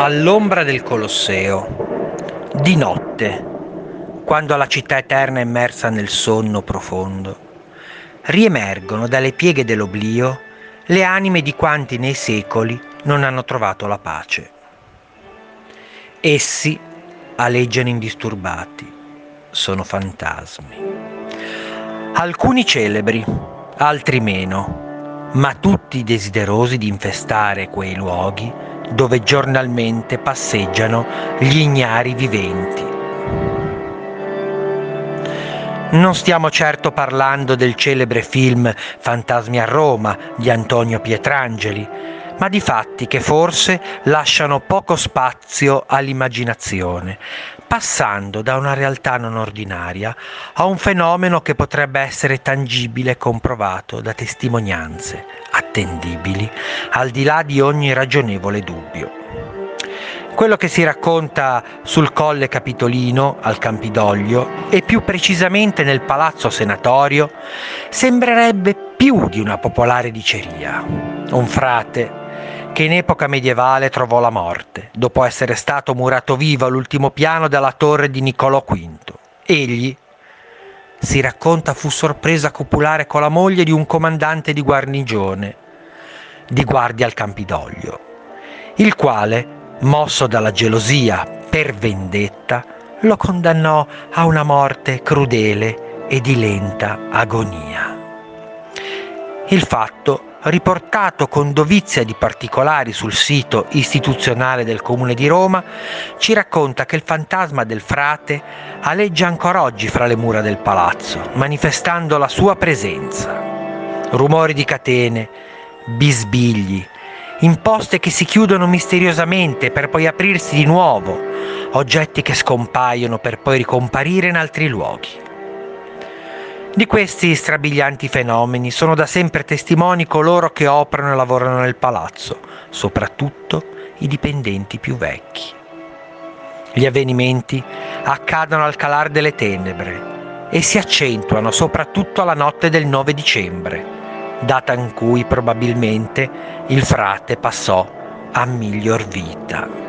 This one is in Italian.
All'ombra del Colosseo, di notte, quando la città eterna è immersa nel sonno profondo, riemergono dalle pieghe dell'oblio le anime di quanti nei secoli non hanno trovato la pace. Essi aleggiano indisturbati, sono fantasmi. Alcuni celebri, altri meno, ma tutti desiderosi di infestare quei luoghi dove giornalmente passeggiano gli ignari viventi. Non stiamo certo parlando del celebre film Fantasmi a Roma di Antonio Pietrangeli, ma di fatti che forse lasciano poco spazio all'immaginazione, passando da una realtà non ordinaria a un fenomeno che potrebbe essere tangibile e comprovato da testimonianze attendibili, al di là di ogni ragionevole dubbio. Quello che si racconta sul Colle Capitolino, al Campidoglio, e più precisamente nel Palazzo Senatorio, sembrerebbe più di una popolare diceria. Un frate che in epoca medievale trovò la morte, dopo essere stato murato vivo all'ultimo piano della torre di Niccolò V. Egli, si racconta, fu sorpreso a copulare con la moglie di un comandante di guarnigione, di guardia al Campidoglio, il quale, mosso dalla gelosia per vendetta, lo condannò a una morte crudele e di lenta agonia. Il fatto riportato con dovizia di particolari sul sito istituzionale del Comune di Roma, ci racconta che il fantasma del frate aleggia ancora oggi fra le mura del palazzo, manifestando la sua presenza. Rumori di catene, bisbigli, imposte che si chiudono misteriosamente per poi aprirsi di nuovo, oggetti che scompaiono per poi ricomparire in altri luoghi. Di questi strabilianti fenomeni sono da sempre testimoni coloro che operano e lavorano nel palazzo, soprattutto i dipendenti più vecchi. Gli avvenimenti accadono al calar delle tenebre e si accentuano soprattutto alla notte del 9 dicembre, data in cui probabilmente il frate passò a miglior vita.